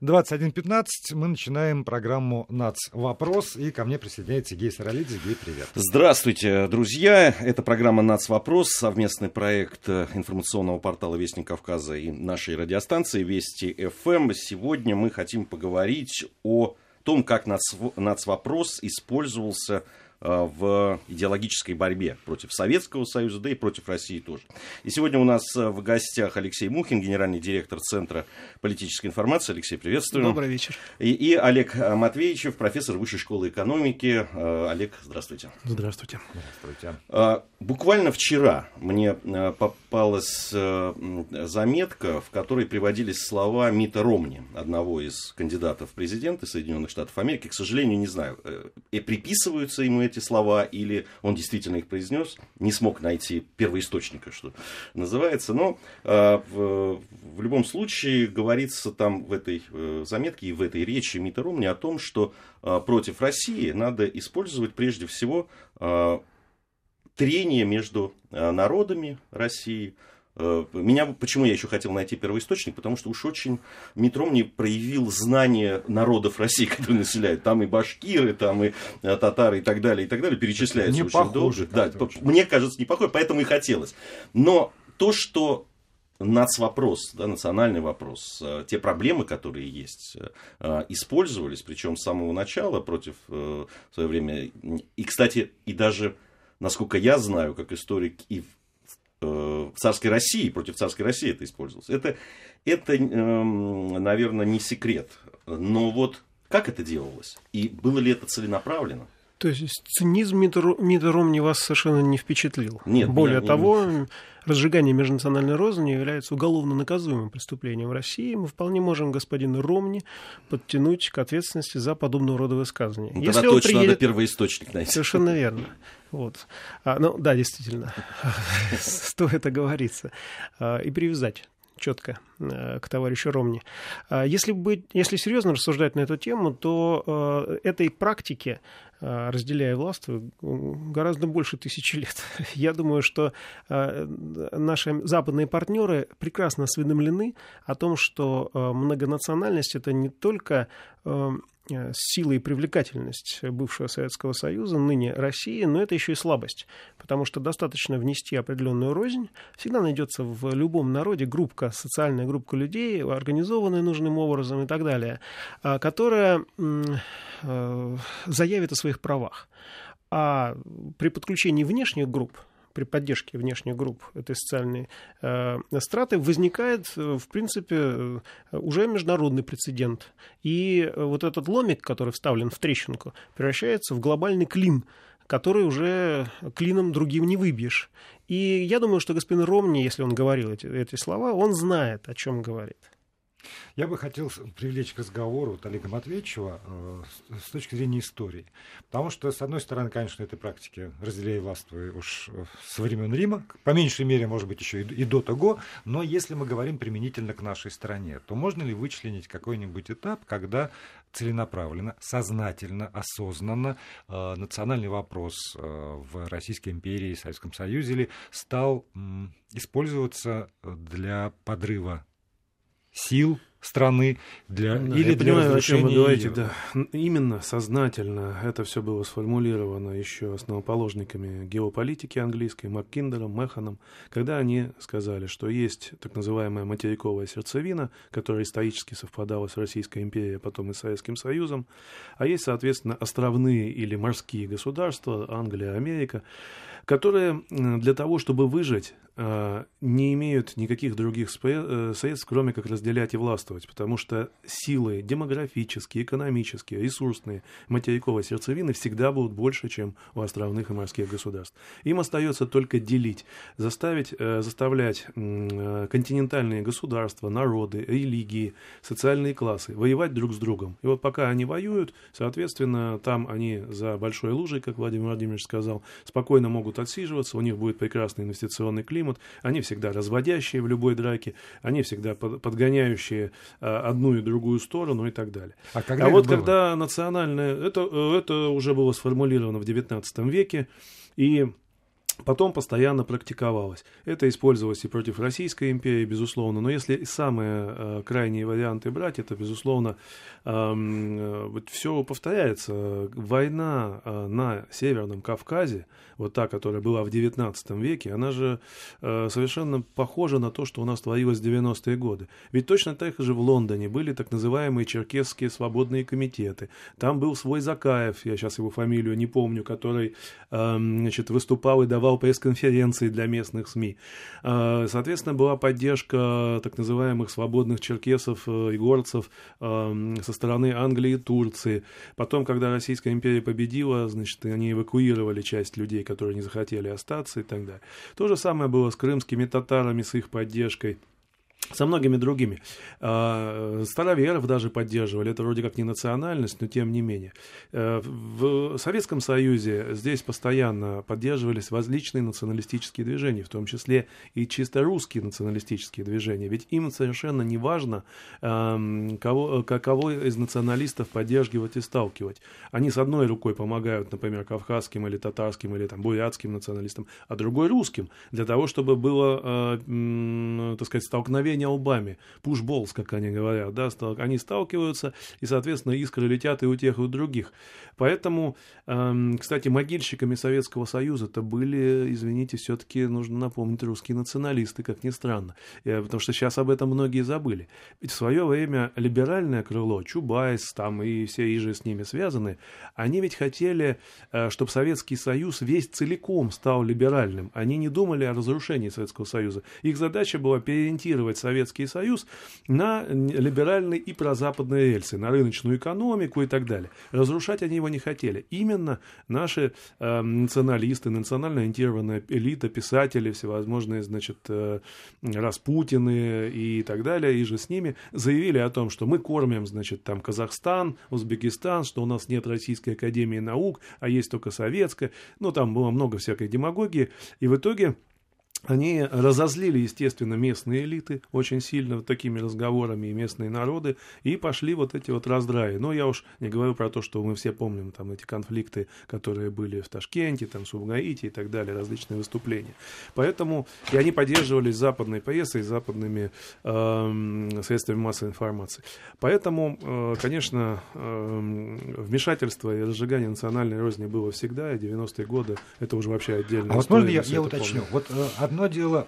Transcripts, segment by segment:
21.15 мы начинаем программу «НАЦ. Вопрос». И ко мне присоединяется Сергей Саралидзе. Сергей, привет. Здравствуйте, друзья. Это программа «НАЦ. Вопрос», совместный проект информационного портала «Вестник Кавказа» и нашей радиостанции «Вести ФМ». Сегодня мы хотим поговорить о том, как «НАЦ. Вопрос» использовался в идеологической борьбе против Советского Союза, да и против России тоже. И сегодня у нас э, в гостях Алексей Мухин, генеральный директор Центра политической информации. Алексей, приветствую. Добрый вечер. И, и Олег Матвеевичев, профессор Высшей школы экономики. Э, Олег, здравствуйте. Здравствуйте. Здравствуйте. Буквально вчера мне попалась заметка, в которой приводились слова Мита Ромни, одного из кандидатов в президенты Соединенных Штатов Америки. К сожалению, не знаю, и приписываются ему эти слова, или он действительно их произнес, не смог найти первоисточника, что называется. Но э, в, в любом случае говорится там в этой э, заметке и в этой речи Мита Ромни о том, что э, против России надо использовать прежде всего э, трение между народами России, меня, почему я еще хотел найти первоисточник, потому что уж очень метро мне проявил знание народов России, которые населяют. Там и башкиры, там и э, татары и так далее, и так далее, перечисляются не очень похоже, долго. Да, мне кажется, не похоже, поэтому и хотелось. Но то, что нацвопрос, да, национальный вопрос, э, те проблемы, которые есть, использовались, причем с самого начала против в свое время. И, кстати, и даже, насколько я знаю, как историк, и в царской России, против царской России это использовалось. Это, это эм, наверное, не секрет. Но вот как это делалось? И было ли это целенаправленно? То есть цинизм Мида Ромни вас совершенно не впечатлил? Нет. Более не, того, не... разжигание межнациональной розни является уголовно наказуемым преступлением в России. Мы вполне можем господина Ромни подтянуть к ответственности за подобного рода высказывания. Ну, Если точно приедет... надо первоисточник найти. Совершенно верно. Вот. А, ну, да, действительно, стоит оговориться а, и привязать четко э, к товарищу Ромни. А, если, быть, если серьезно рассуждать на эту тему, то э, этой практике, э, разделяя властвую, гораздо больше тысячи лет. Я думаю, что наши западные партнеры прекрасно осведомлены о том, что многонациональность это не только сила и привлекательность бывшего Советского Союза, ныне России, но это еще и слабость, потому что достаточно внести определенную рознь, всегда найдется в любом народе группка, социальная группа людей, организованная нужным образом и так далее, а, которая э, заявит о своих правах. А при подключении внешних групп, при поддержке внешних групп этой социальной э, страты возникает, э, в принципе, э, уже международный прецедент. И вот этот ломик, который вставлен в трещинку, превращается в глобальный клин, который уже клином другим не выбьешь. И я думаю, что господин Ромни, если он говорил эти, эти слова, он знает, о чем говорит. Я бы хотел привлечь к разговору вот Олега Матвеевичева э, с точки зрения истории. Потому что, с одной стороны, конечно, этой практики разделяя властвуй уж э, со времен Рима, по меньшей мере, может быть, еще и, и до того, но если мы говорим применительно к нашей стране, то можно ли вычленить какой-нибудь этап, когда целенаправленно, сознательно, осознанно э, национальный вопрос э, в Российской империи, Советском Союзе стал э, использоваться для подрыва сил страны для да, или я для понимаю, о чем вы говорите, да. Именно сознательно это все было сформулировано еще основоположниками геополитики английской, Маккиндером, Механом, когда они сказали, что есть так называемая материковая сердцевина, которая исторически совпадала с Российской империей, а потом и Советским Союзом, а есть, соответственно, островные или морские государства, Англия, Америка, которые для того, чтобы выжить, не имеют никаких других э, средств, кроме как разделять и властвовать, потому что силы демографические, экономические, ресурсные материковой сердцевины всегда будут больше, чем у островных и морских государств. Им остается только делить, заставить, э, заставлять э, континентальные государства, народы, религии, социальные классы воевать друг с другом. И вот пока они воюют, соответственно, там они за большой лужей, как Владимир Владимирович сказал, спокойно могут отсиживаться, у них будет прекрасный инвестиционный климат, климат, они всегда разводящие в любой драке, они всегда подгоняющие а, одну и другую сторону и так далее. А, когда а вот было? когда национальное, это, это уже было сформулировано в XIX веке, и потом постоянно практиковалось. Это использовалось и против Российской империи, безусловно, но если самые э, крайние варианты брать, это, безусловно, э, вот все повторяется. Война э, на Северном Кавказе, вот та, которая была в XIX веке, она же э, совершенно похожа на то, что у нас творилось в 90-е годы. Ведь точно так же в Лондоне были так называемые черкесские свободные комитеты. Там был свой Закаев, я сейчас его фамилию не помню, который э, значит, выступал и давал пресс-конференции для местных СМИ. А, соответственно, была поддержка так называемых свободных черкесов э, и горцев со стороны Англии и Турции. Потом, когда Российская империя победила, значит, они эвакуировали часть людей, которые не захотели остаться и так далее. То же самое было с крымскими татарами, с их поддержкой со многими другими. А, староверов даже поддерживали, это вроде как не национальность, но тем не менее. Э, в Советском Союзе здесь постоянно поддерживались различные националистические движения, в том числе и чисто русские националистические движения. Ведь им совершенно не важно, кого, кого из националистов поддерживать и сталкивать. Они с одной рукой помогают, например, кавказским или татарским или там, бурятским националистам, а другой русским, для того, чтобы было, э, так сказать, столкновение столкновения лбами, пушболс, как они говорят, да, они сталкиваются, и, соответственно, искры летят и у тех, и у других. Поэтому, эм, кстати, могильщиками Советского Союза-то были, извините, все-таки нужно напомнить, русские националисты, как ни странно, потому что сейчас об этом многие забыли. Ведь в свое время либеральное крыло, Чубайс там и все иже с ними связаны, они ведь хотели, э, чтобы Советский Союз весь целиком стал либеральным. Они не думали о разрушении Советского Союза. Их задача была переориентировать Советский Союз на либеральные и прозападные рельсы, на рыночную экономику и так далее. Разрушать они его не хотели. Именно наши э, националисты, национально ориентированная элита, писатели, всевозможные, значит, э, Распутины и так далее, и же с ними заявили о том, что мы кормим, значит, там Казахстан, Узбекистан, что у нас нет Российской Академии Наук, а есть только советская. Ну, там было много всякой демагогии. И в итоге они разозлили, естественно, местные элиты очень сильно вот такими разговорами и местные народы, и пошли вот эти вот раздраи. Но я уж не говорю про то, что мы все помним там эти конфликты, которые были в Ташкенте, там, в Субгаите и так далее, различные выступления. Поэтому и они поддерживались западной прессой, западными э, средствами массовой информации. Поэтому, э, конечно, э, вмешательство и разжигание национальной розни было всегда, и 90-е годы это уже вообще отдельная а вот можно я, я уточню? Вот э, одно дело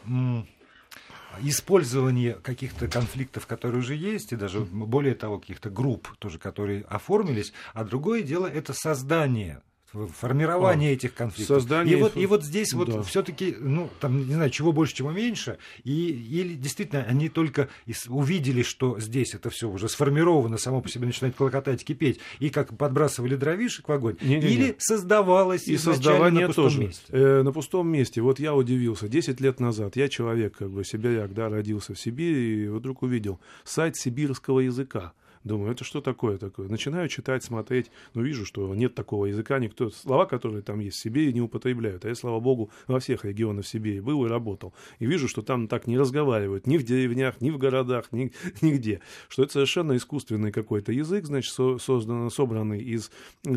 использование каких-то конфликтов, которые уже есть, и даже более того, каких-то групп тоже, которые оформились, а другое дело это создание формирование а, этих конфликтов. Создание... И, вот, и вот здесь вот да. все-таки, ну, там, не знаю, чего больше, чего меньше, и, или действительно они только увидели, что здесь это все уже сформировано, само по себе начинает клокотать, кипеть, и как подбрасывали дровишек в огонь, не, не, или не. создавалось и создавание на пустом тоже. месте. Э, на пустом месте. Вот я удивился. Десять лет назад я человек, как бы, сибиряк, да, родился в Сибири, и вдруг увидел сайт сибирского языка. Думаю, это что такое такое? Начинаю читать, смотреть, но вижу, что нет такого языка, никто, слова, которые там есть в Сибири, не употребляют. А я, слава богу, во всех регионах Сибири был и работал. И вижу, что там так не разговаривают ни в деревнях, ни в городах, ни, нигде. Что это совершенно искусственный какой-то язык, значит, со, создан, собранный из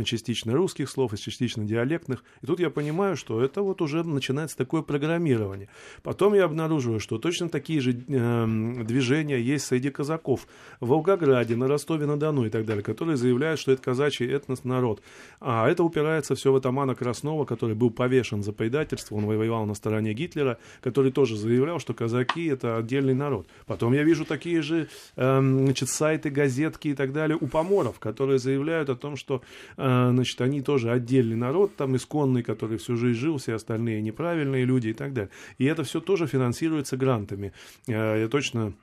частично русских слов, из частично диалектных. И тут я понимаю, что это вот уже начинается такое программирование. Потом я обнаруживаю, что точно такие же э, движения есть среди казаков. В Волгограде, на Ростове-на-Дону и так далее, которые заявляют, что это казачий этнос народ. А это упирается все в атамана Краснова, который был повешен за предательство, он воевал на стороне Гитлера, который тоже заявлял, что казаки это отдельный народ. Потом я вижу такие же э, значит, сайты, газетки и так далее у поморов, которые заявляют о том, что э, значит, они тоже отдельный народ, там исконный, который всю жизнь жил, все остальные неправильные люди и так далее. И это все тоже финансируется грантами. Э, я точно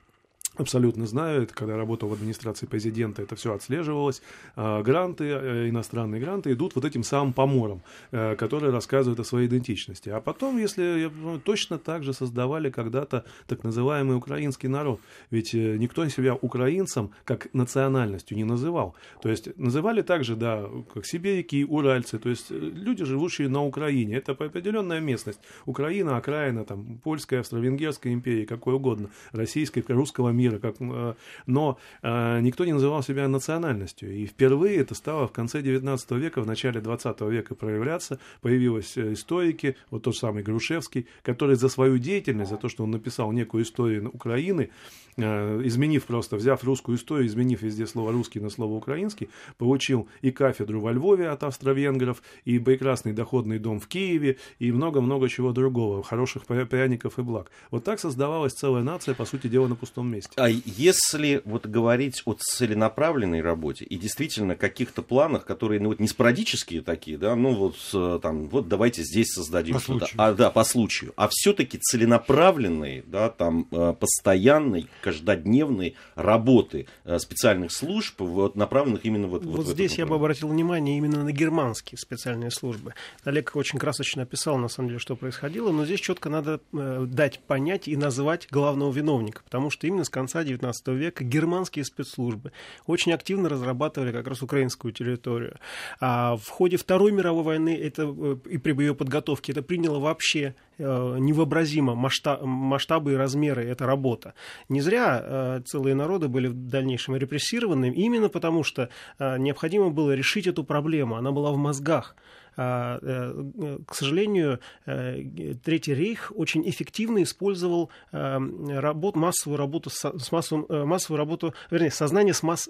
абсолютно знаю, это когда работал в администрации президента, это все отслеживалось. А, гранты, э, иностранные гранты идут вот этим самым поморам, э, которые рассказывают о своей идентичности. А потом, если точно так же создавали когда-то так называемый украинский народ, ведь э, никто себя украинцем как национальностью не называл. То есть называли также, да, как сибиряки, уральцы, то есть люди, живущие на Украине. Это определенная местность. Украина, окраина, там, польская, австро-венгерская империя, какой угодно, российской, русского мира мира, как, э, но э, никто не называл себя национальностью. И впервые это стало в конце 19 века, в начале 20 века проявляться. Появились историки, вот тот самый Грушевский, который за свою деятельность, за то, что он написал некую историю Украины, изменив просто, взяв русскую историю, изменив везде слово русский на слово украинский, получил и кафедру во Львове от австро-венгров, и прекрасный доходный дом в Киеве, и много-много чего другого, хороших пряников и благ. Вот так создавалась целая нация, по сути дела, на пустом месте. А если вот говорить о целенаправленной работе и действительно каких-то планах, которые ну, вот не спорадические такие, да, ну вот э, там, вот давайте здесь создадим что-то, а да, по случаю, а все-таки целенаправленные, да, там э, постоянной, каждодневной работы э, специальных служб, вот направленных именно вот, вот, вот здесь я бы обратил внимание именно на германские специальные службы. Олег очень красочно описал, на самом деле, что происходило, но здесь четко надо э, дать понять и назвать главного виновника, потому что именно с конца XIX века германские спецслужбы очень активно разрабатывали как раз украинскую территорию. А в ходе Второй мировой войны это, э, и при ее подготовке это приняло вообще невообразимо масштаб, масштабы и размеры эта работа. Не зря э, целые народы были в дальнейшем репрессированы, именно потому что э, необходимо было решить эту проблему. Она была в мозгах. А, э, к сожалению, э, Третий рейх очень эффективно использовал э, работу, массовую работу с массовым, массовую работу, вернее, сознание с масс...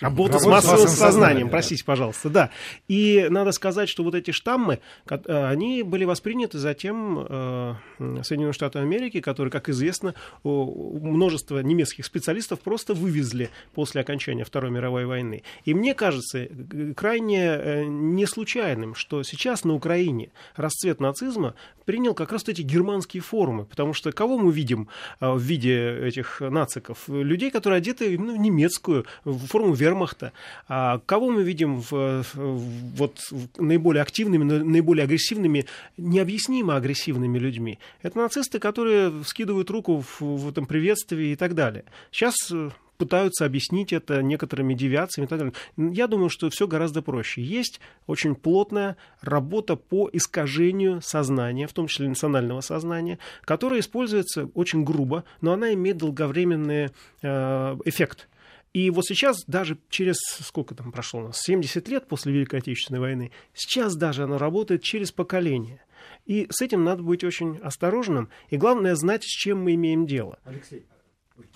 Работа, с массовым сознанием, сознанием, простите, пожалуйста, да. И надо сказать, что вот эти штаммы, они были восприняты затем э, Соединенными Штатами Америки, которые, как известно, множество немецких специалистов просто вывезли после окончания Второй мировой войны. И мне кажется крайне э, не случайным, что сейчас на Украине расцвет нацизма принял как раз эти германские формы, потому что кого мы видим э, в виде этих нациков? Людей, которые одеты именно в немецкую в форму вермахта. А кого мы видим в, вот, наиболее активными, наиболее агрессивными, необъяснимо агрессивными людьми? Это нацисты, которые скидывают руку в, в этом приветствии и так далее. Сейчас э, пытаются объяснить это некоторыми девиациями и так далее. Я думаю, что все гораздо проще. Есть очень плотная работа по искажению сознания, в том числе национального сознания, которая используется очень грубо, но она имеет долговременный э, эффект. И вот сейчас, даже через, сколько там прошло у нас, 70 лет после Великой Отечественной войны, сейчас даже она работает через поколение. И с этим надо быть очень осторожным. И главное знать, с чем мы имеем дело. Алексей,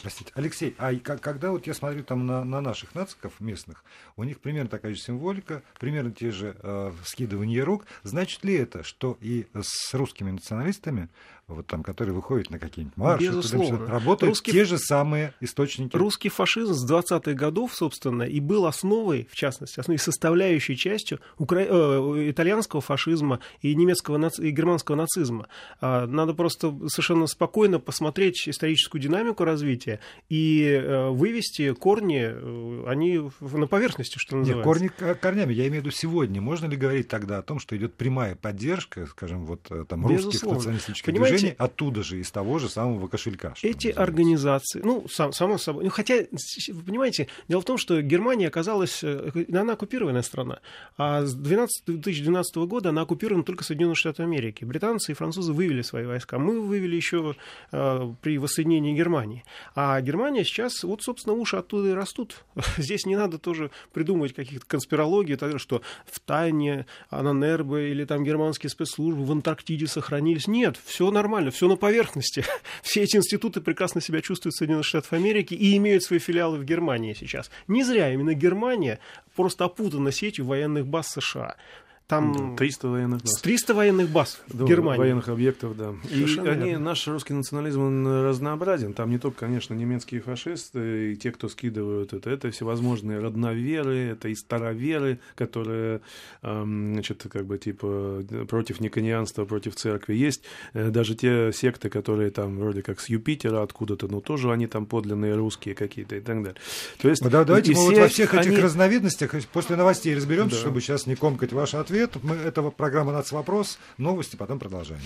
Простите, Алексей, а когда вот я смотрю там на, на наших нациков местных, у них примерно такая же символика, примерно те же э, скидывания рук. Значит ли это, что и с русскими националистами вот там, которые выходят на какие-нибудь марши, Безусловно. работают Русский... те же самые источники. Русский фашизм с 20-х годов, собственно, и был основой, в частности, основной составляющей частью укра... э, итальянского фашизма и немецкого наци... и германского нацизма. А, надо просто совершенно спокойно посмотреть историческую динамику развития и э, вывести корни, э, они на поверхности, что называется. Нет, корни корнями, я имею в виду сегодня. Можно ли говорить тогда о том, что идет прямая поддержка, скажем, вот э, там русских националистических движений движений оттуда же, из того же самого кошелька. Эти организации, ну, сам, само собой, ну, хотя, вы понимаете, дело в том, что Германия оказалась, э, она оккупированная страна, а с 12, 2012 года она оккупирована только Соединенные Штаты Америки. Британцы и французы вывели свои войска, мы вывели еще э, при воссоединении Германии. А Германия сейчас, вот, собственно, уши оттуда и растут. Здесь не надо тоже придумывать каких-то конспирологий, что в тайне Ананербе или там германские спецслужбы в Антарктиде сохранились. Нет, все нормально нормально, все на поверхности. Все эти институты прекрасно себя чувствуют в Соединенных Штатах Америки и имеют свои филиалы в Германии сейчас. Не зря именно Германия просто опутана сетью военных баз США. Там 300 военных баз. 300 военных баз в Германии. Военных объектов, да. Совершенно и они, наш русский национализм, он разнообразен. Там не только, конечно, немецкие фашисты и те, кто скидывают это. Это всевозможные родноверы, это и староверы, которые, значит, как бы типа против никонианства, против церкви. Есть э, даже те секты, которые там вроде как с Юпитера откуда-то, но тоже они там подлинные русские какие-то и так далее. То есть, да, давайте мы все вот во всех этих они... разновидностях после новостей разберемся, да. чтобы сейчас не комкать ваши ответы ответ. Мы, это программа «Нацвопрос». Новости, потом продолжаем.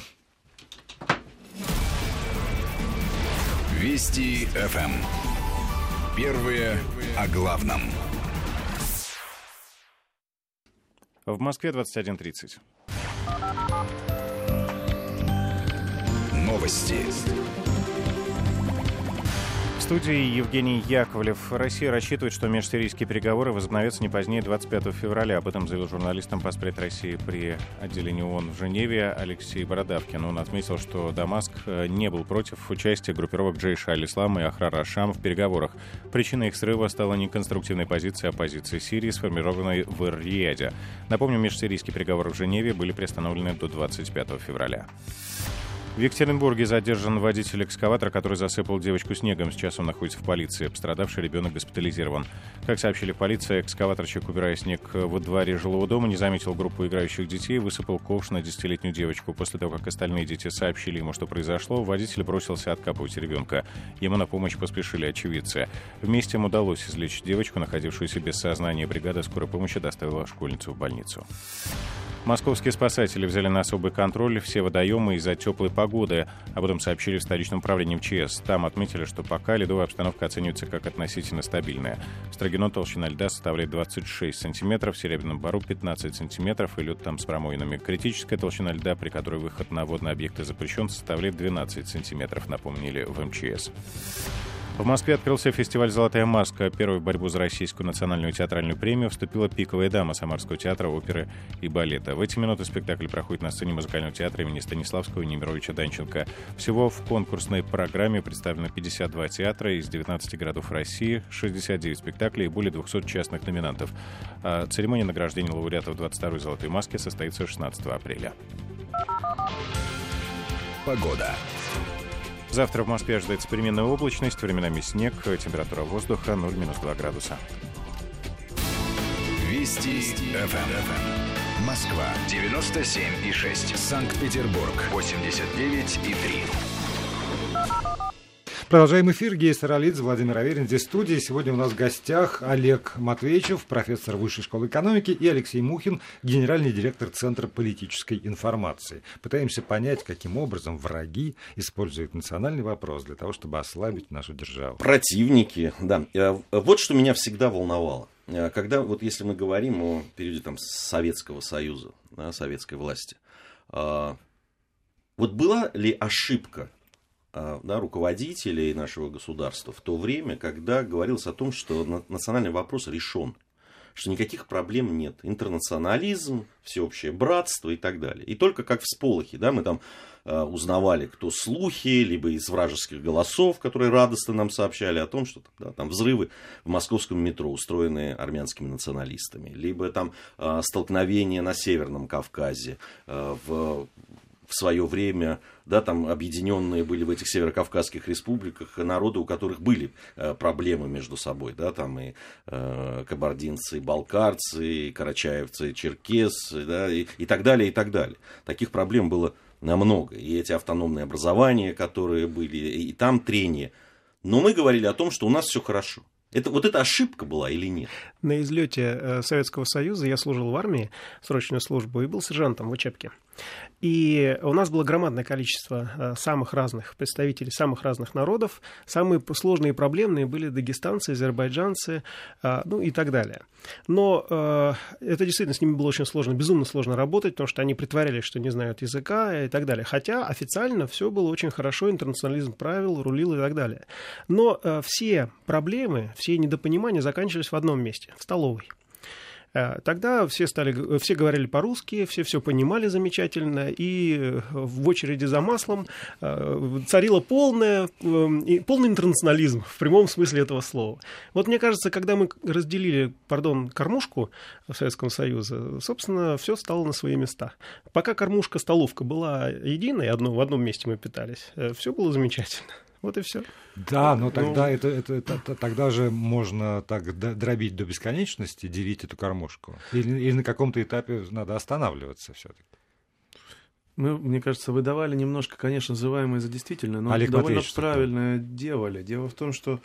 Вести ФМ. Эм. Первые о главном. В Москве 21.30. Новости. Студии Евгений Яковлев. Россия рассчитывает, что межсирийские переговоры возобновятся не позднее 25 февраля. Об этом заявил журналистам поспред России при отделении ООН в Женеве Алексей Бородавкин. Он отметил, что Дамаск э, не был против участия группировок Джейша Аль-Ислам и Ахрара Шам в переговорах. Причиной их срыва стала неконструктивная позиция оппозиции Сирии, сформированной в Эр-Рияде. Напомню, межсирийские переговоры в Женеве были приостановлены до 25 февраля. В Екатеринбурге задержан водитель экскаватора, который засыпал девочку снегом. Сейчас он находится в полиции. Пострадавший ребенок госпитализирован. Как сообщили в полиции, экскаваторщик, убирая снег во дворе жилого дома, не заметил группу играющих детей и высыпал ковш на десятилетнюю девочку. После того, как остальные дети сообщили ему, что произошло, водитель бросился откапывать ребенка. Ему на помощь поспешили очевидцы. Вместе им удалось извлечь девочку, находившуюся без сознания. Бригада скорой помощи доставила школьницу в больницу. Московские спасатели взяли на особый контроль все водоемы из-за теплой погоды. Об этом сообщили в столичном управлении МЧС. Там отметили, что пока ледовая обстановка оценивается как относительно стабильная. В Строгино толщина льда составляет 26 сантиметров, в Серебряном Бару 15 сантиметров и лед там с промоинами. Критическая толщина льда, при которой выход на водные объекты запрещен, составляет 12 сантиметров, напомнили в МЧС. В Москве открылся фестиваль «Золотая маска». Первую борьбу за Российскую национальную театральную премию вступила «Пиковая дама» Самарского театра оперы и балета. В эти минуты спектакль проходит на сцене музыкального театра имени Станиславского и Немировича Данченко. Всего в конкурсной программе представлено 52 театра из 19 городов России, 69 спектаклей и более 200 частных номинантов. А церемония награждения лауреатов 22-й «Золотой маски» состоится 16 апреля. Погода. Завтра в Москве ожидается переменная облачность, временами снег, температура воздуха 0-2 градуса. Вести ФМ. Москва 97 и 6. Санкт-Петербург 89 и 3. Продолжаем эфир. Гея Саралидзе, Владимир Аверин здесь в студии. Сегодня у нас в гостях Олег Матвеевичев, профессор Высшей школы экономики, и Алексей Мухин, генеральный директор Центра политической информации. Пытаемся понять, каким образом враги используют национальный вопрос для того, чтобы ослабить нашу державу. Противники, да. Э, вот что меня всегда волновало. Э, когда, вот если мы говорим о периоде там, Советского Союза, да, советской власти, э, вот была ли ошибка да, руководителей нашего государства в то время, когда говорилось о том, что национальный вопрос решен, что никаких проблем нет. Интернационализм, всеобщее братство и так далее. И только как в сполохе, да, мы там э, узнавали, кто слухи, либо из вражеских голосов, которые радостно нам сообщали о том, что да, там взрывы в московском метро, устроенные армянскими националистами, либо там э, столкновения на Северном Кавказе, э, в в свое время, да, там объединенные были в этих северокавказских республиках народы, у которых были э, проблемы между собой, да, там и э, кабардинцы, и балкарцы, и карачаевцы, и черкесы, да, и, и так далее, и так далее. Таких проблем было намного. И эти автономные образования, которые были, и там трения. Но мы говорили о том, что у нас все хорошо. Это, вот эта ошибка была или нет? На излете э, Советского Союза я служил в армии, срочную службу, и был сержантом в учебке. И у нас было громадное количество э, самых разных представителей самых разных народов. Самые сложные и проблемные были дагестанцы, азербайджанцы, э, ну и так далее. Но э, это действительно с ними было очень сложно, безумно сложно работать, потому что они притворялись, что не знают языка и так далее. Хотя официально все было очень хорошо, интернационализм правил, рулил и так далее. Но все проблемы, все недопонимания заканчивались в одном месте, в столовой. Э, тогда все, стали, все говорили по-русски, все все понимали замечательно, и э, в очереди за маслом э, царила полная, полный интернационализм в прямом смысле этого слова. Вот мне кажется, когда мы разделили, пардон, кормушку в Советском Союзе, собственно, все стало на свои места. Пока кормушка-столовка была единой, одно, в одном месте мы питались, все было замечательно. Вот и все. Да, но тогда ну... это, это, это, тогда же можно так дробить до бесконечности, делить эту кормушку. Или, или на каком-то этапе надо останавливаться все-таки. Мы, мне кажется, выдавали немножко, конечно, называемое за действительное, но Олег довольно Матвеевич, правильно что делали. Дело в том, что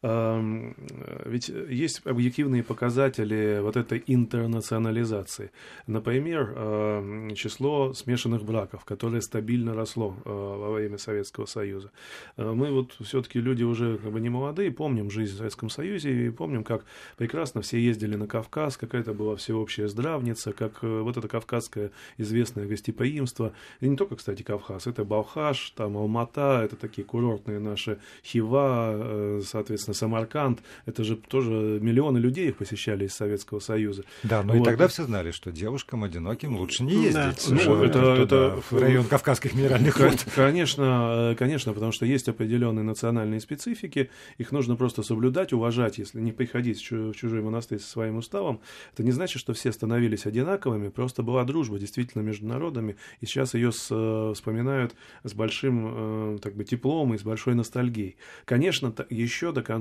ведь есть объективные показатели вот этой интернационализации. Например, число смешанных браков, которое стабильно росло во время Советского Союза. Мы вот все-таки люди уже как бы не молодые, помним жизнь в Советском Союзе и помним, как прекрасно все ездили на Кавказ, какая-то была всеобщая здравница, как э, вот это кавказское известное гостеприимство. И не только, кстати, Кавказ, это Балхаш, там Алмата, это такие курортные наши Хива, э, соответственно, Самарканд. Это же тоже миллионы людей их посещали из Советского Союза. Да, но вот. и тогда все знали, что девушкам одиноким лучше не ездить. Да. Ну, это, это в район Кавказских минеральных вод. Конечно, э, конечно, потому что есть определенные национальные специфики, их нужно просто соблюдать, уважать, если не приходить в чужой монастырь со своим уставом. Это не значит, что все становились одинаковыми, просто была дружба действительно между народами, и сейчас ее с, э, вспоминают с большим э, так бы, теплом и с большой ностальгией. Конечно, еще до конца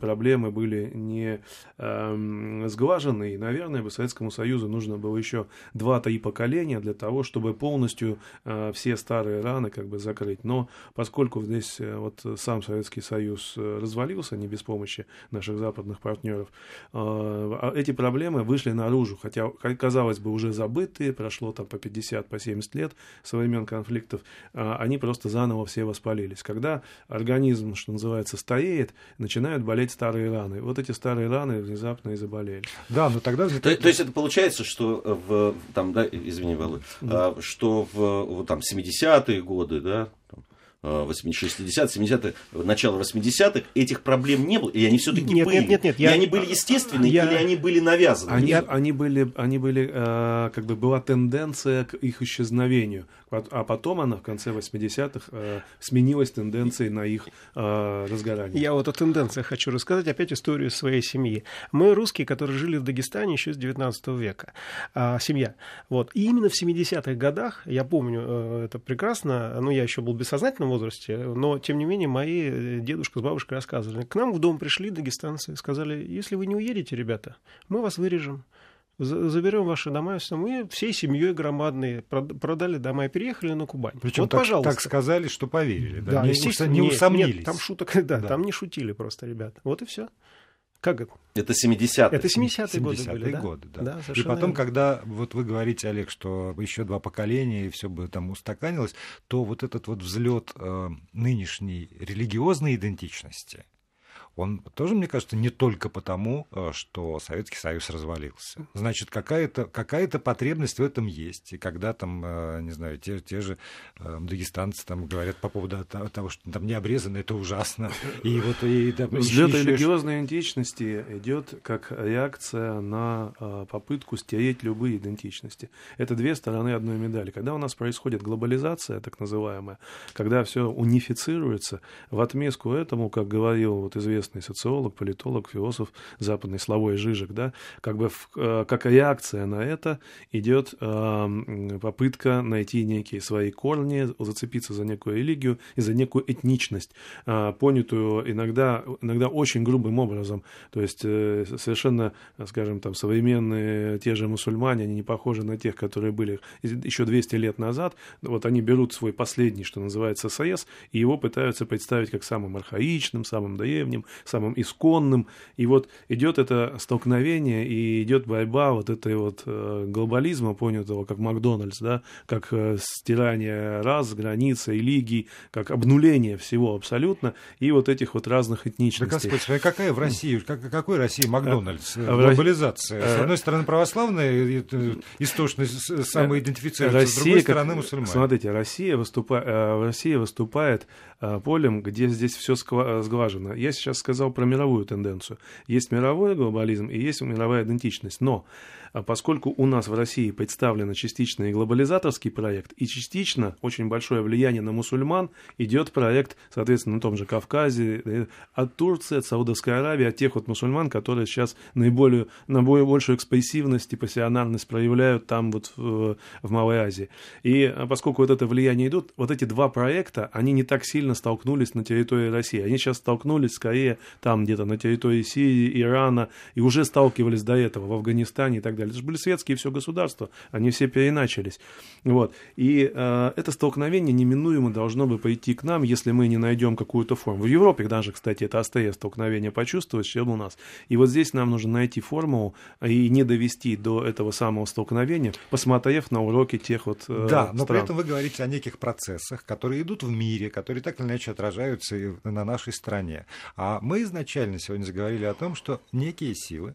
проблемы были не э, сглажены, и, наверное, бы Советскому Союзу нужно было еще 2-3 поколения для того, чтобы полностью э, все старые раны как бы закрыть. Но поскольку здесь э, вот сам Советский Союз развалился не без помощи наших западных партнеров, э, эти проблемы вышли наружу, хотя, казалось бы, уже забытые, прошло там по 50, по 70 лет со времен конфликтов, а, они просто заново все воспалились. Когда организм, что называется, стареет, начинают болеть старые раны. Вот эти старые раны внезапно и заболели. Да, но тогда... То, то есть это получается, что в, там, да, извини, Володь, да. что в, там, 70-е годы, да, 60 70 начало 80-х, этих проблем не было, и они все-таки нет, были. Нет, нет, нет. И я... они были естественные, я... или они были навязаны? Они, они были, они были э, как бы была тенденция к их исчезновению, а потом она в конце 80-х э, сменилась тенденцией на их э, разгорание. Я вот о тенденциях хочу рассказать опять историю своей семьи. Мы русские, которые жили в Дагестане еще с 19 века. А, семья. Вот. И именно в 70-х годах, я помню э, это прекрасно, ну, я еще был бессознательным возрасте, но, тем не менее, мои э, дедушка с бабушкой рассказывали. К нам в дом пришли дагестанцы, сказали, если вы не уедете, ребята, мы вас вырежем заберем ваши дома, мы всей семьей громадные продали дома и переехали на Кубань. Причем вот, так, пожалуйста. так сказали, что поверили, да, да не, естественно, не усомнились. Нет, там шуток, да, да, там не шутили просто ребята. Вот и все. Как это? Это 70-е. Это 70-е годы были, да? годы, да. да и потом, верно. когда вот вы говорите, Олег, что еще два поколения, и все бы там устаканилось, то вот этот вот взлет э, нынешней религиозной идентичности, он тоже, мне кажется, не только потому, э, что Советский Союз развалился. Значит, какая-то какая потребность в этом есть. И когда там, э, не знаю, те, те же э, дагестанцы там говорят по поводу того, что там не обрезано, это ужасно. И вот и там, Взлет еще... религиозной идентичности идет как реакция на попытку стереть любые идентичности. Это две стороны одной медали. Когда у нас происходит глобализация, так называемая, когда все унифицируется, в отместку этому, как говорил вот известный известный социолог, политолог, философ западный Славой Жижик, да, как бы в, э, как реакция на это идет э, попытка найти некие свои корни, зацепиться за некую религию и за некую этничность, э, понятую иногда, иногда очень грубым образом. То есть совершенно, скажем, там современные те же мусульмане, они не похожи на тех, которые были еще 200 лет назад. Вот они берут свой последний, что называется, СС, и его пытаются представить как самым архаичным, самым древним, самым исконным. И вот идет это столкновение и идет борьба вот этой вот э, глобализма, понятого как Макдональдс, да, как э, стирание раз, границы, религий, как обнуление всего абсолютно, и вот этих вот разных этничностей. Да, Господи, какая в России, как, какой России Макдональдс? А, Глобализация. С одной стороны православная, истошно самоидентифицируется, Россия, с другой стороны мусульмане. Смотрите, Россия, выступа, Россия выступает полем, где здесь все сглажено. Я сейчас сказал про мировую тенденцию. Есть мировой глобализм и есть мировая идентичность. Но поскольку у нас в России представлен частично и глобализаторский проект, и частично очень большое влияние на мусульман, идет проект, соответственно, на том же Кавказе, э, от Турции, от Саудовской Аравии, от тех вот мусульман, которые сейчас наиболее, наиболее большую экспрессивность и пассионарность проявляют там вот в, в Малой Азии. И а поскольку вот это влияние идут, вот эти два проекта, они не так сильно столкнулись на территории России. Они сейчас столкнулись скорее там где-то на территории Сирии, Ирана, и уже сталкивались до этого в Афганистане и так далее. Это же были светские все государства, они все переначались. Вот. И э, это столкновение неминуемо должно бы пойти к нам, если мы не найдем какую-то форму. В Европе даже, кстати, это острее столкновение почувствовать, чем у нас. И вот здесь нам нужно найти формулу и не довести до этого самого столкновения, посмотрев на уроки тех вот э, Да, но стран. при этом вы говорите о неких процессах, которые идут в мире, которые так или иначе отражаются и на нашей стране. А мы изначально сегодня заговорили о том, что некие силы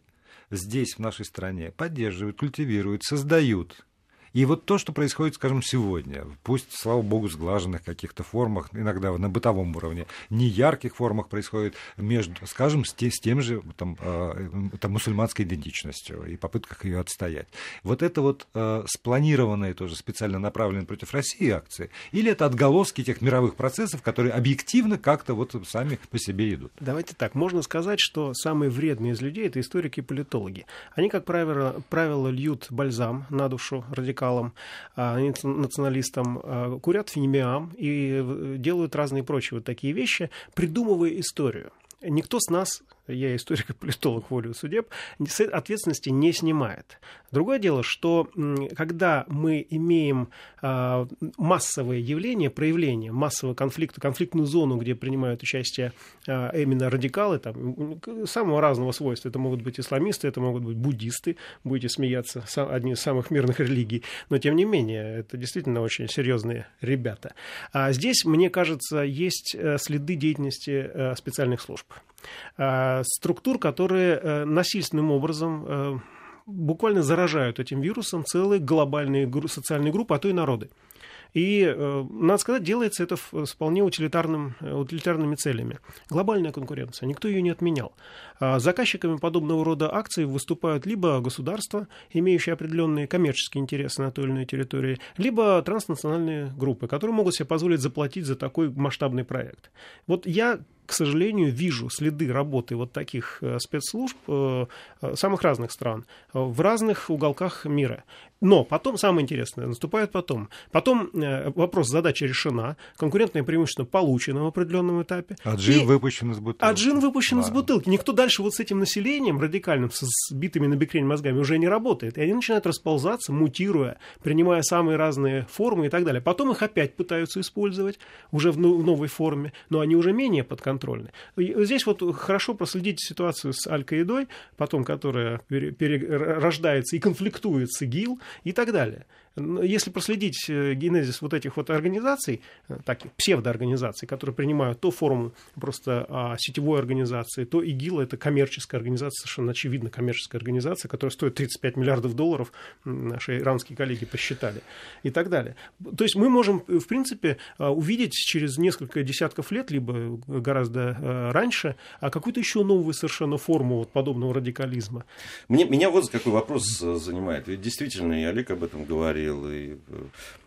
здесь, в нашей стране, поддерживают, культивируют, создают и вот то, что происходит, скажем, сегодня, пусть, слава богу, сглаженных каких-то формах, иногда на бытовом уровне, не ярких формах происходит между, скажем, с, те, с тем же там, э, там, мусульманской идентичностью и попытках ее отстоять. Вот это вот э, спланированные тоже специально направленные против России акции, или это отголоски тех мировых процессов, которые объективно как-то вот сами по себе идут? Давайте так, можно сказать, что самые вредные из людей – это историки и политологи. Они, как правило, правило льют бальзам на душу радикалов, радикалам, националистам, курят фенемиам и делают разные прочие вот такие вещи, придумывая историю. Никто с нас я историк и политолог волю судеб, ответственности не снимает. Другое дело, что когда мы имеем а, массовые явления, проявления массового конфликта, конфликтную зону, где принимают участие а, именно радикалы, там, самого разного свойства, это могут быть исламисты, это могут быть буддисты, будете смеяться, одни из самых мирных религий, но тем не менее, это действительно очень серьезные ребята. А здесь, мне кажется, есть э, следы деятельности э, специальных служб. Э, структур, которые э, насильственным образом э, буквально заражают этим вирусом целые глобальные социальные группы, а то и народы. И, надо сказать, делается это с вполне утилитарным, утилитарными целями. Глобальная конкуренция, никто ее не отменял. А заказчиками подобного рода акций выступают либо государства, имеющие определенные коммерческие интересы на той или иной территории, либо транснациональные группы, которые могут себе позволить заплатить за такой масштабный проект. Вот я к сожалению, вижу следы работы вот таких э, спецслужб э, э, самых разных стран в разных уголках мира. Но потом, самое интересное, наступает потом. Потом вопрос, задача решена, конкурентное преимущество получено в определенном этапе. А джин и... выпущен из бутылки. А джин выпущен да. из бутылки. Никто дальше вот с этим населением радикальным, с битыми на бекрень мозгами уже не работает. И они начинают расползаться, мутируя, принимая самые разные формы и так далее. Потом их опять пытаются использовать уже в новой форме, но они уже менее подконтрольны подконтрольны. Здесь вот хорошо проследить ситуацию с Аль-Каидой, потом которая перерождается и конфликтует с ИГИЛ и так далее. Если проследить э, генезис вот этих вот организаций, э, таких псевдоорганизаций, которые принимают то форму просто а, сетевой организации, то ИГИЛ это коммерческая организация, совершенно очевидно коммерческая организация, которая стоит 35 миллиардов долларов, наши иранские коллеги посчитали, и так далее. То есть мы можем, в принципе, а, увидеть через несколько десятков лет, либо гораздо э, раньше, а какую-то еще новую совершенно форму вот подобного радикализма. Мне, меня вот какой вопрос занимает. Ведь действительно, и Олег об этом говорил, говорил, и,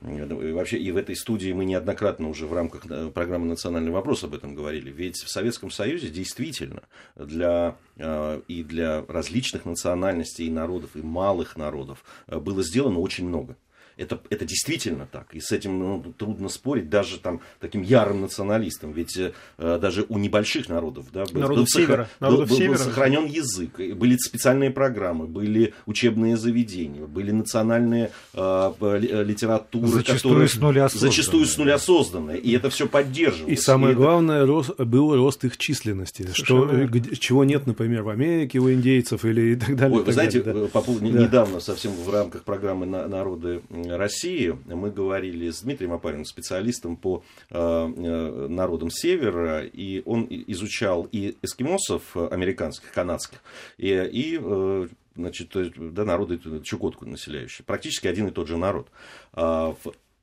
э, и вообще и в этой студии мы неоднократно уже в рамках э, программы «Национальный вопрос» об этом говорили. Ведь в Советском Союзе действительно для, э, и для различных национальностей и народов, и малых народов было сделано очень много. Это, это действительно так. И с этим ну, трудно спорить даже там, таким ярым националистам. Ведь э, даже у небольших народов да, был, народов был, севера, был, был, был сохранен язык. Были специальные программы, были учебные заведения, были национальные э, э литературы. Зачастую которые, с нуля созданные. Зачастую с нуля созданные. И это все поддерживалось. И самое и главное, это... рост, был рост их численности. Что, чего нет, например, в Америке у индейцев или и так далее. Ой, вы знаете, далее, да. по поводу, да. недавно совсем в рамках программы «Народы России. Мы говорили с Дмитрием Апариным, специалистом по э, э, народам Севера, и он изучал и эскимосов американских, канадских, и, и э, значит, да, народы Чукотку населяющие. Практически один и тот же народ. А,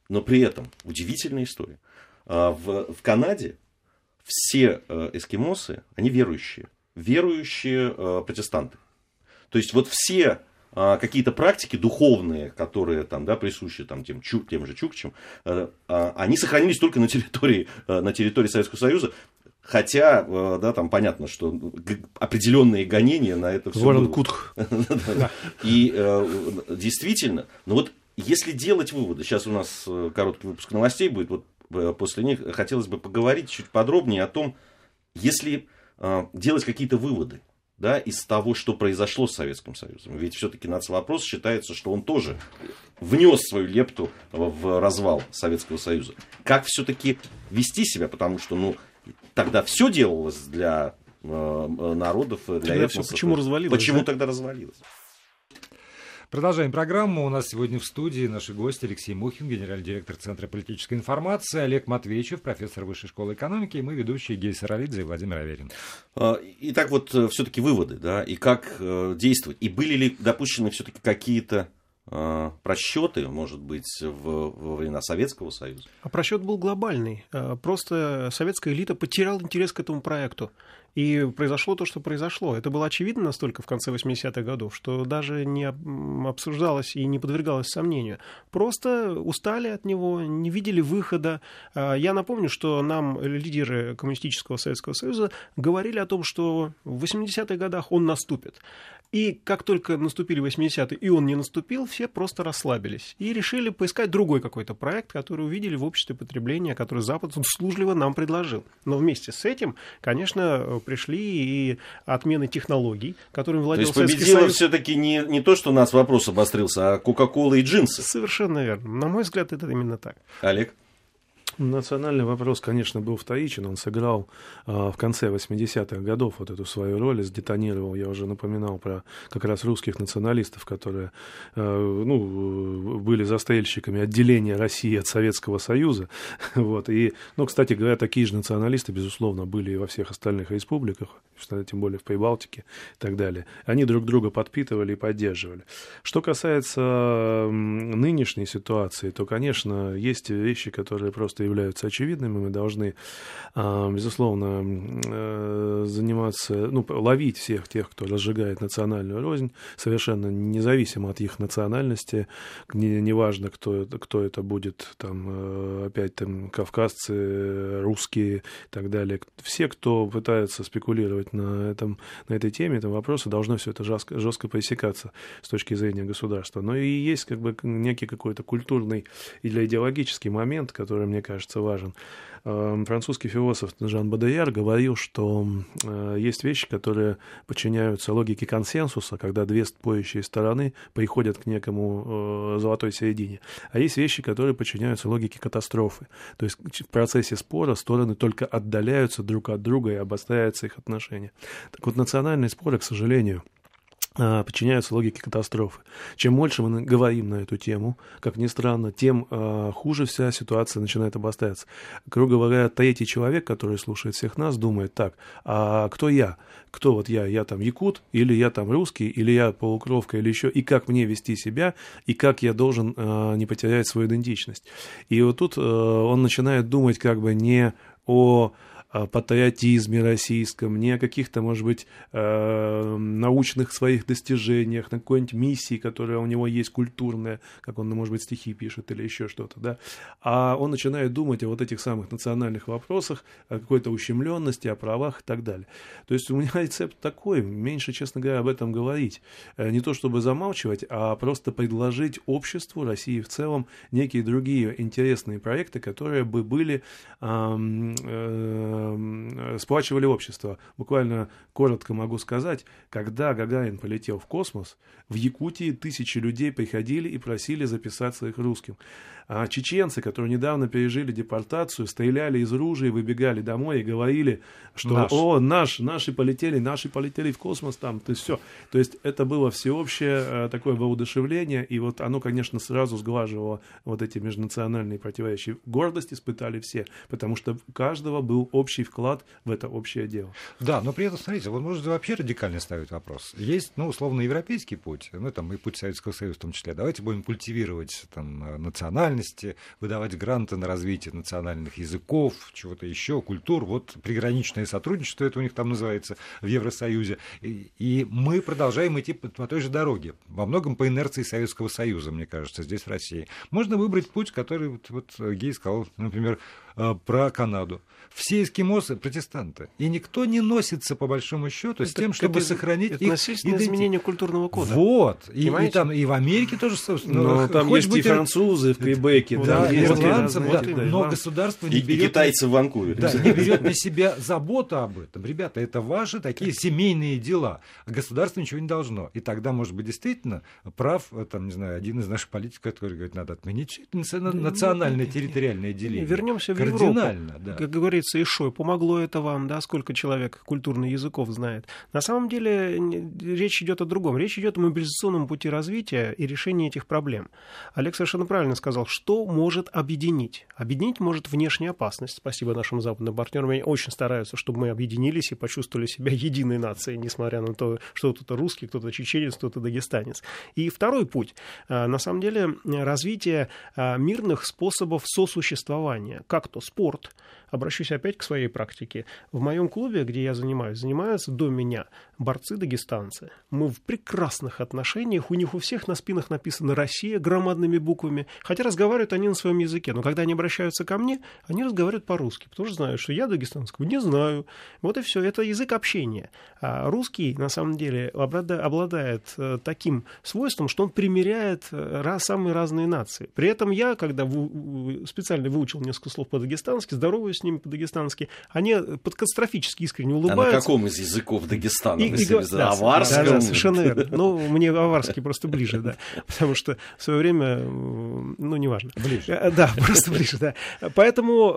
но при этом удивительная история. А, в, в Канаде все эскимосы, они верующие. Верующие протестанты. То есть вот все какие-то практики духовные, которые там, да, присущи там, тем, чу, тем же чукчам, а, а, они сохранились только на территории, на территории Советского Союза. Хотя, да, там понятно, что определенные гонения на это все Ворон Кутх. И действительно, ну вот если делать выводы, сейчас у нас э, короткий выпуск новостей будет, вот э, после них хотелось бы поговорить чуть подробнее о том, если э, делать какие-то выводы да, из того, что произошло с Советским Союзом. Ведь все-таки нацвопрос считается, что он тоже внес свою лепту в развал Советского Союза. Как все-таки вести себя, потому что ну, тогда все делалось для э, народов, для тогда этносов. Все почему развалилось? Почему да? тогда развалилось? Продолжаем программу. У нас сегодня в студии наши гости Алексей Мухин, генеральный директор Центра политической информации, Олег Матвеевичев, профессор Высшей школы экономики, и мы, ведущие Гей Саралидзе и Владимир Аверин. А, итак, вот э, все-таки выводы, да, и как э, действовать. И были ли допущены все-таки какие-то э, просчеты, может быть, в, во времена Советского Союза? А просчет был глобальный. Просто советская элита потеряла интерес к этому проекту. И произошло то, что произошло. Это было очевидно настолько в конце 80-х годов, что даже не обсуждалось и не подвергалось сомнению. Просто устали от него, не видели выхода. А, я напомню, что нам лидеры Коммунистического Советского Союза говорили о том, что в 80-х годах он наступит. И как только наступили 80-е, и он не наступил, все просто расслабились. И решили поискать другой какой-то проект, который увидели в обществе потребления, который Запад услужливо нам предложил. Но вместе с этим, конечно, пришли и отмены технологий, которыми владел То есть победило все-таки не, не то, что у нас вопрос обострился, а Кока-Кола и джинсы. Совершенно верно. На мой взгляд, это именно так. Олег? Национальный вопрос, конечно, был вторичен. Он сыграл э, в конце 80-х годов вот эту свою роль, сдетонировал. Я уже напоминал про как раз русских националистов, которые э, ну, были застрельщиками отделения России от Советского Союза. вот. И, ну, кстати говоря, такие же националисты, безусловно, были и во всех остальных республиках, тем более в Прибалтике и так далее. Они друг друга подпитывали и поддерживали. Что касается нынешней ситуации, то, конечно, есть вещи, которые просто являются очевидными, мы должны, а, безусловно, э, заниматься, ну, ловить всех тех, кто разжигает национальную рознь, совершенно независимо от их национальности, неважно, кто кто это будет, там, э, опять там, кавказцы, русские и так далее. Все, кто пытается спекулировать на, этом, на этой теме, этом вопросе, должно все это жестко, жестко пресекаться с точки зрения государства. Но и есть как бы некий какой-то культурный или идеологический момент, который, мне кажется, кажется, важен. Эм, французский философ Жан Бадеяр говорил, что э, есть вещи, которые подчиняются логике консенсуса, когда две спорящие стороны приходят к некому э, золотой середине. А есть вещи, которые подчиняются логике катастрофы. То есть в процессе спора стороны только отдаляются друг от друга и обостряются их отношения. Так вот, национальные споры, к сожалению, подчиняются логике катастрофы. Чем больше мы говорим на эту тему, как ни странно, тем э, хуже вся ситуация начинает обостряться. Грубо говоря, третий человек, который слушает всех нас, думает так, а кто я? Кто вот я? Я там якут, или я там русский, или я полукровка, или еще, и как мне вести себя, и как я должен э, не потерять свою идентичность. И вот тут э, он начинает думать как бы не о патриотизме российском, не о каких-то, может быть, э, научных своих достижениях, на какой-нибудь миссии, которая у него есть культурная, как он, может быть, стихи пишет или еще что-то, да, а он начинает думать о вот этих самых национальных вопросах, о какой-то ущемленности, о правах и так далее. То есть у меня рецепт такой, меньше, честно говоря, об этом говорить. Э, не то чтобы замалчивать, а просто предложить обществу, России в целом, некие другие интересные проекты, которые бы были э, Эм, сплачивали общество. Буквально коротко могу сказать, когда Гагарин полетел в космос, в Якутии тысячи людей приходили и просили записаться их русским. А чеченцы, которые недавно пережили депортацию, стреляли из ружей, выбегали домой и говорили, что наш. «О, наш, наши полетели, наши полетели в космос там». То есть все. То есть это было всеобщее э, такое воодушевление, и вот оно, конечно, сразу сглаживало вот эти межнациональные противоречия. Гордость испытали все, потому что у каждого был общий вклад в это общее дело. Да, но при этом, смотрите, вот можно вообще радикально ставить вопрос. Есть, ну, условно, европейский путь, ну, там, и путь Советского Союза в том числе. Давайте будем культивировать там национальности, выдавать гранты на развитие национальных языков, чего-то еще, культур. Вот приграничное сотрудничество, это у них там называется в Евросоюзе. И, и мы продолжаем идти по, по той же дороге. Во многом по инерции Советского Союза, мне кажется, здесь в России. Можно выбрать путь, который вот, вот Гей сказал, например, про Канаду. Все эскимосы протестанты. И никто не носится, по большому счету, с Это- тем, чтобы это- сохранить это их идентичность. изменение культурного кода. Вот. И, и там, и в Америке тоже, собственно. Но х- там есть и быть ир- французы в Квебеке, Да, там есть и ирландцев, разные- да, да, но ирландцы. государство И, не и берет китайцы в Ванкувере. Да, не берет на себя заботу об этом. Ребята, это ваши такие семейные дела. А государство ничего не должно. И тогда, может быть, действительно прав, э, там, не знаю, один из наших политиков, который говорит, надо отменить национальное территориальное деление. Вернемся в Европу. Кардинально, да. Как говорится, Ишой, помогло это вам, да, сколько человек культурных языков знает. На самом деле речь идет о другом. Речь идет о мобилизационном пути развития и решении этих проблем. Олег совершенно правильно сказал, что может объединить. Объединить может внешняя опасность. Спасибо нашим западным партнерам. Они очень стараются, чтобы мы объединились и почувствовали себя единой нацией, несмотря на то, что кто-то русский, кто-то чеченец, кто-то дагестанец. И второй путь, а, на самом деле, развитие а, мирных способов сосуществования, как то спорт. Обращусь опять к своей практике. В моем клубе, где я занимаюсь, занимаются до меня борцы-дагестанцы. Мы в прекрасных отношениях, у них у всех на спинах написано «Россия» громадными буквами, хотя разговаривают они на своем языке, но когда они обращаются ко мне, они разговаривают по-русски, потому что знают, что я дагестанского не знаю. Вот и все, это язык общения. А русский, на самом деле, облада- обладает э, таким свойством, что он примеряет э, самые разные нации. При этом я, когда специально выучил несколько слов по-дагестански, здороваюсь с ними по-дагестански, они подкатастрофически искренне А на улыбаются. каком из языков Дагестана? И- и да, Аварском? Да, да, совершенно верно. Ну, мне аварский просто ближе, да. Потому что в свое время, ну, неважно. Ближе. Э, Да, просто ближе, да. Поэтому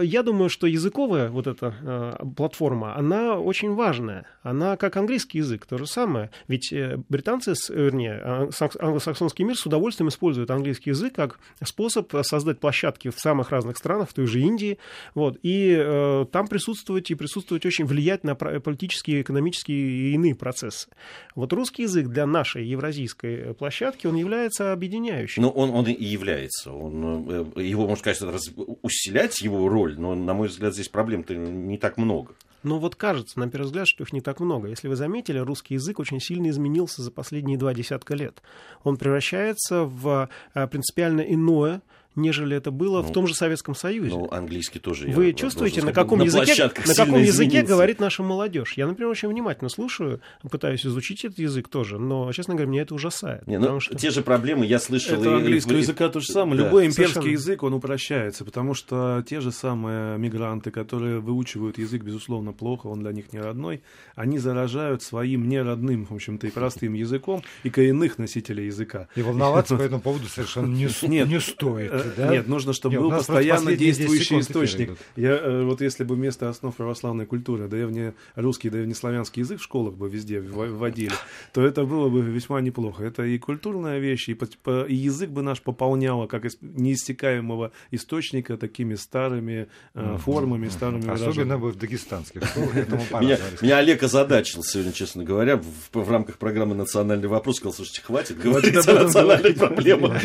э, я думаю, что языковая вот эта э, платформа, она очень важная. Она как английский язык, то же самое. Ведь э, британцы, вернее, а- сакс- англосаксонский мир с удовольствием использует английский язык как способ создать площадки в самых разных странах, в той же Индии, вот, и э, там присутствовать и присутствовать очень влиять на политические, экономические и иные процессы. Вот русский язык для нашей евразийской площадки, он является объединяющим. Ну, он, он и является. Он, э, его, можно сказать, раз- усилять его роль, но, на мой взгляд, здесь проблем-то не так много. Но вот кажется, на первый взгляд, что их не так много. Если вы заметили, русский язык очень сильно изменился за последние два десятка лет. Он превращается в э, принципиально иное, нежели это было в Ну, том же Советском Союзе. Ну, английский тоже. я Вы должен чувствуете, сказать, на каком, языке, площадках на каком языке говорит наша молодежь? Я, например, очень внимательно слушаю, пытаюсь изучить этот язык тоже, но, честно говоря, меня это ужасает. Не, ну, что... Те же проблемы я слышал. Это и- английского и- языка то же самое. Да. Любой имперский Совершенно. язык, он упрощается, потому что те же самые мигранты, которые выучивают язык, безусловно, плохо, он для них не родной, они заражают своим неродным, в общем-то, и простым языком и коренных носителей языка. И волноваться по этому поводу совершенно не, не стоит. Да? Нет, нужно, чтобы Нет, был постоянно последние 10 действующий источник. идут. Я, э, вот если бы вместо основ православной культуры древне русский, древнеславянский язык в школах бы везде вводили, то это было бы весьма неплохо. Это и культурная вещь, и, по- и язык бы наш пополняло как из неиссякаемого источника такими старыми э, формами, старыми Особенно бы в дагестанских школах Меня, меня Олег озадачил сегодня, честно говоря, в, в рамках программы «Национальный вопрос». Сказал, слушайте, хватит говорить о национальных проблемах.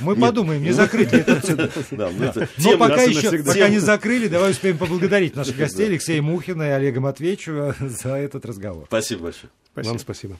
Мы подумаем, не закрыть Но пока еще, пока не закрыли, давай успеем поблагодарить наших гостей Алексея Мухина и Олега Матвеевича за этот разговор. Спасибо большое. Вам спасибо.